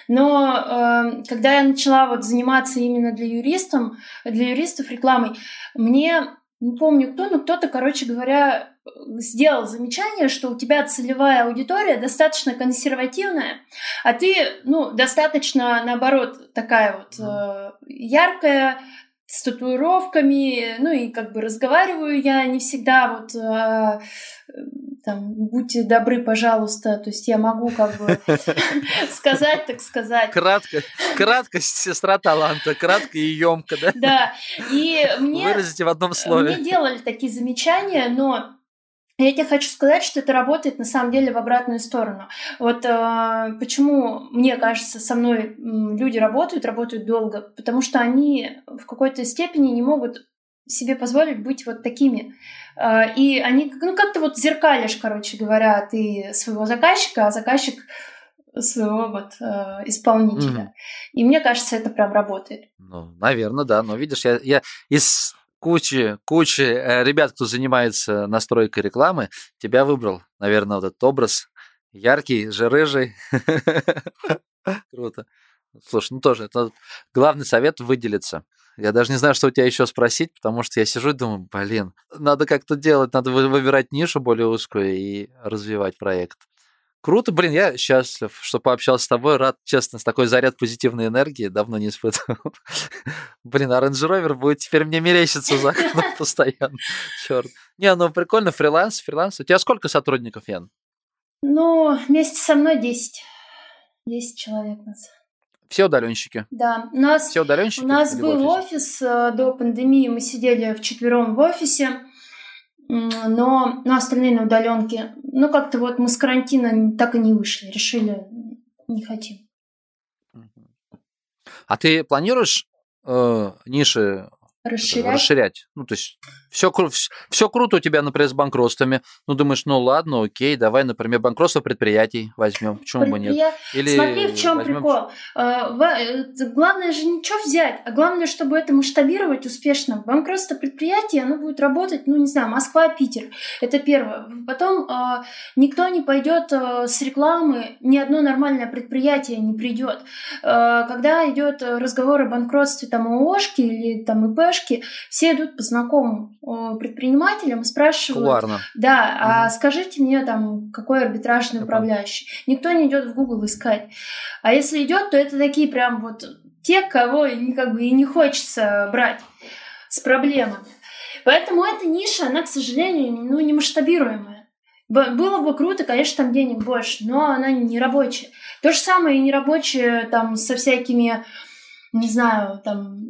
Speaker 4: Но э, когда я начала вот заниматься именно для юристов, для юристов рекламой, мне не помню кто, но кто-то, короче говоря, сделал замечание, что у тебя целевая аудитория достаточно консервативная, а ты, ну, достаточно, наоборот, такая вот э, яркая, с татуировками, ну и как бы разговариваю я не всегда вот э, там, будьте добры, пожалуйста, то есть я могу как бы сказать, так сказать.
Speaker 1: Кратко, краткость сестра таланта, кратко и емко, да?
Speaker 4: Да, и мне...
Speaker 1: Выразите в одном слове.
Speaker 4: Мне делали такие замечания, но я тебе хочу сказать, что это работает на самом деле в обратную сторону. Вот э, почему, мне кажется, со мной люди работают, работают долго, потому что они в какой-то степени не могут себе позволить быть вот такими. Э, и они, ну, как то вот зеркалишь, короче говоря, ты своего заказчика, а заказчик своего вот э, исполнителя. Mm. И мне кажется, это прям работает.
Speaker 1: Ну, наверное, да. Но видишь, я, я из кучи, кучи э, ребят, кто занимается настройкой рекламы, тебя выбрал, наверное, вот этот образ Яркий, же рыжий. Круто. Слушай, ну тоже, это главный совет выделиться. Я даже не знаю, что у тебя еще спросить, потому что я сижу и думаю, блин, надо как-то делать, надо выбирать нишу более узкую и развивать проект. Круто, блин, я счастлив, что пообщался с тобой, рад, честно, с такой заряд позитивной энергии, давно не испытывал. Блин, а Range Rover будет теперь мне мерещиться за окном постоянно. Черт. Не, ну прикольно, фриланс, фриланс. У тебя сколько сотрудников, Ян?
Speaker 4: Ну, вместе со мной 10. 10 человек нас.
Speaker 1: Все удаленщики?
Speaker 4: Да. У нас,
Speaker 1: Все удаленщики?
Speaker 4: У нас был офис э, до пандемии, мы сидели в четвером в офисе, но, но остальные на удаленке. Ну, как-то вот мы с карантина так и не вышли, решили, не хотим.
Speaker 1: А ты планируешь э, ниши
Speaker 4: расширять.
Speaker 1: расширять. Ну, то есть все, все круто у тебя, например, с банкротствами. Ну, думаешь, ну ладно, окей, давай, например, банкротство предприятий возьмем. Почему бы нет?
Speaker 4: Или Смотри, в чем возьмем... прикол. А, э, главное же ничего взять, а главное, чтобы это масштабировать успешно. Банкротство предприятия, оно будет работать, ну, не знаю, Москва, Питер. Это первое. Потом а, никто не пойдет с рекламы, ни одно нормальное предприятие не придет. Когда идет разговор о банкротстве там ООшки или там ИП, ИПшки, все идут по знакомым предпринимателям и спрашивают...
Speaker 1: Кулуарно.
Speaker 4: Да, угу. а скажите мне там, какой арбитражный Я управляющий. Понял. Никто не идет в Google искать. А если идет, то это такие прям вот те, кого как бы и не хочется брать с проблемами. Поэтому эта ниша, она, к сожалению, ну, не масштабируемая. Было бы круто, конечно, там денег больше, но она не рабочая. То же самое и не рабочая там со всякими, не знаю, там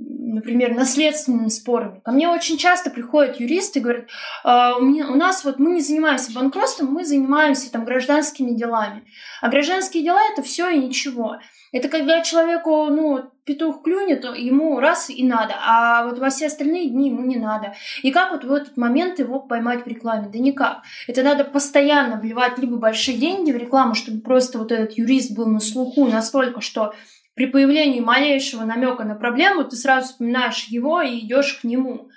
Speaker 4: например, наследственными спорами. Ко мне очень часто приходят юристы и говорят, а, у, меня, у нас вот мы не занимаемся банкротством, мы занимаемся там гражданскими делами. А гражданские дела это все и ничего. Это когда человеку, ну, петух клюнет, ему раз и надо, а вот во все остальные дни ему не надо. И как вот в этот момент его поймать в рекламе? Да никак. Это надо постоянно вливать либо большие деньги в рекламу, чтобы просто вот этот юрист был на слуху настолько, что при появлении малейшего намека на проблему ты сразу вспоминаешь его и идешь к нему.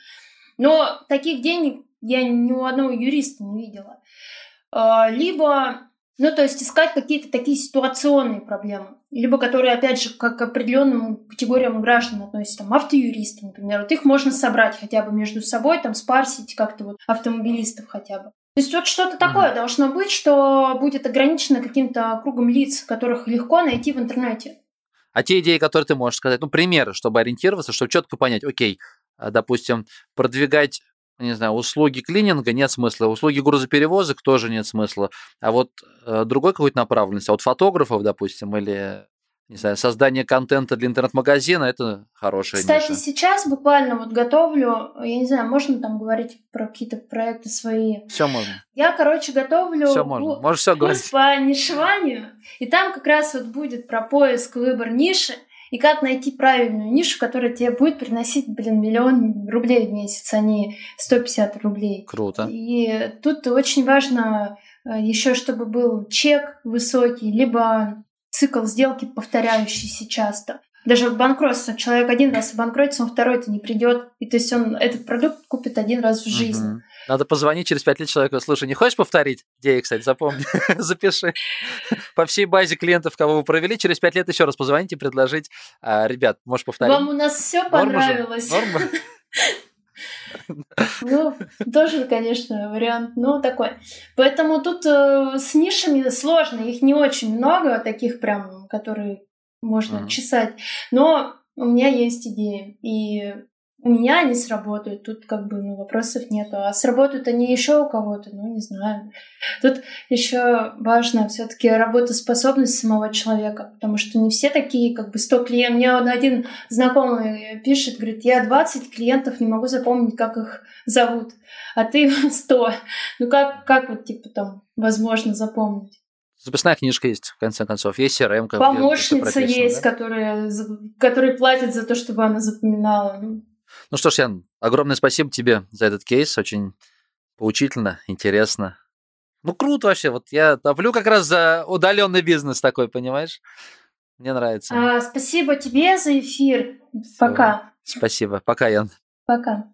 Speaker 4: Но таких денег я ни у одного юриста не видела. А, либо, ну, то есть искать какие-то такие ситуационные проблемы, либо которые, опять же, как к определенным категориям граждан относятся, там, автоюристы, например. Вот их можно собрать хотя бы между собой, там, спарсить как-то вот автомобилистов хотя бы. То есть вот что-то такое mm-hmm. должно быть, что будет ограничено каким-то кругом лиц, которых легко найти в интернете.
Speaker 1: А те идеи, которые ты можешь сказать, ну, примеры, чтобы ориентироваться, чтобы четко понять, окей, а, допустим, продвигать не знаю, услуги клининга нет смысла, услуги грузоперевозок тоже нет смысла. А вот э, другой какой-то направленности, а вот фотографов, допустим, или не знаю, создание контента для интернет-магазина – это хорошая
Speaker 4: Кстати,
Speaker 1: ниша.
Speaker 4: сейчас буквально вот готовлю, я не знаю, можно там говорить про какие-то проекты свои?
Speaker 1: Все можно.
Speaker 4: Я, короче, готовлю
Speaker 1: все можно. Можешь все говорить.
Speaker 4: по нишеванию, и там как раз вот будет про поиск, выбор ниши, и как найти правильную нишу, которая тебе будет приносить, блин, миллион рублей в месяц, а не 150 рублей.
Speaker 1: Круто.
Speaker 4: И тут очень важно э, еще, чтобы был чек высокий, либо цикл сделки повторяющийся часто. Даже банкротство. Человек один раз обанкротится, он второй-то не придет. И то есть он этот продукт купит один раз в жизни. Угу.
Speaker 1: Надо позвонить через пять лет человеку. Слушай, не хочешь повторить? Идея, кстати, запомни. Запиши. По всей базе клиентов, кого вы провели, через пять лет еще раз позвоните и предложить. А, ребят, можешь повторить?
Speaker 4: Вам у нас все понравилось. Норма? Ну, тоже, конечно, вариант, но такой. Поэтому тут э, с нишами сложно, их не очень много, таких прям, которые можно mm-hmm. чесать. Но у меня есть идеи, и у меня они сработают, тут как бы ну, вопросов нету. А сработают они еще у кого-то, ну не знаю. Тут еще важно все-таки работоспособность самого человека, потому что не все такие, как бы 100 клиентов. Мне один знакомый пишет, говорит, я 20 клиентов не могу запомнить, как их зовут, а ты 100. Ну как, как вот типа там возможно запомнить?
Speaker 1: Записная книжка есть, в конце концов. Есть CRM.
Speaker 4: Помощница есть, да? которая, которая платит за то, чтобы она запоминала. Ну,
Speaker 1: ну что ж, Ян, огромное спасибо тебе за этот кейс. Очень поучительно, интересно. Ну, круто вообще. Вот я топлю как раз за удаленный бизнес такой, понимаешь? Мне нравится.
Speaker 4: А, спасибо тебе за эфир. Всё. Пока.
Speaker 1: Спасибо. Пока, Ян.
Speaker 4: Пока.